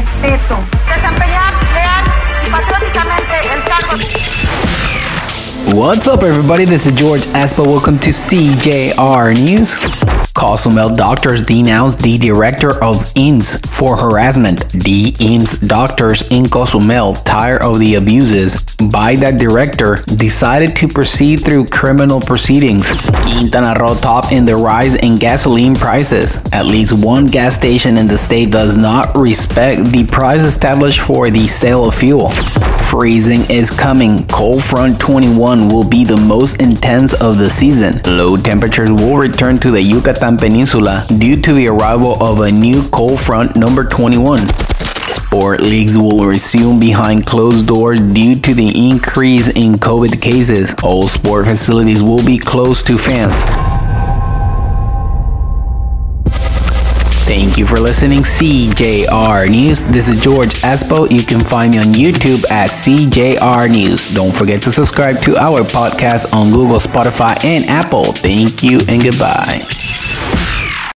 respeto. Desempeñar leal y patrióticamente el cargo. What's up, everybody? This is George Espa. Welcome to CJR News. Cozumel doctors denounce the director of IMSS for harassment. The IMSS doctors in Cozumel, tired of the abuses by that director, decided to proceed through criminal proceedings. Quintana Roo top in the rise in gasoline prices. At least one gas station in the state does not respect the price established for the sale of fuel. Freezing is coming. Cold front 21 will be the most intense of the season. Low temperatures will return to the Yucatan Peninsula due to the arrival of a new cold front number 21. Sport leagues will resume behind closed doors due to the increase in COVID cases. All sport facilities will be closed to fans. Thank you for listening, CJR News. This is George Espo. You can find me on YouTube at CJR News. Don't forget to subscribe to our podcast on Google, Spotify, and Apple. Thank you and goodbye.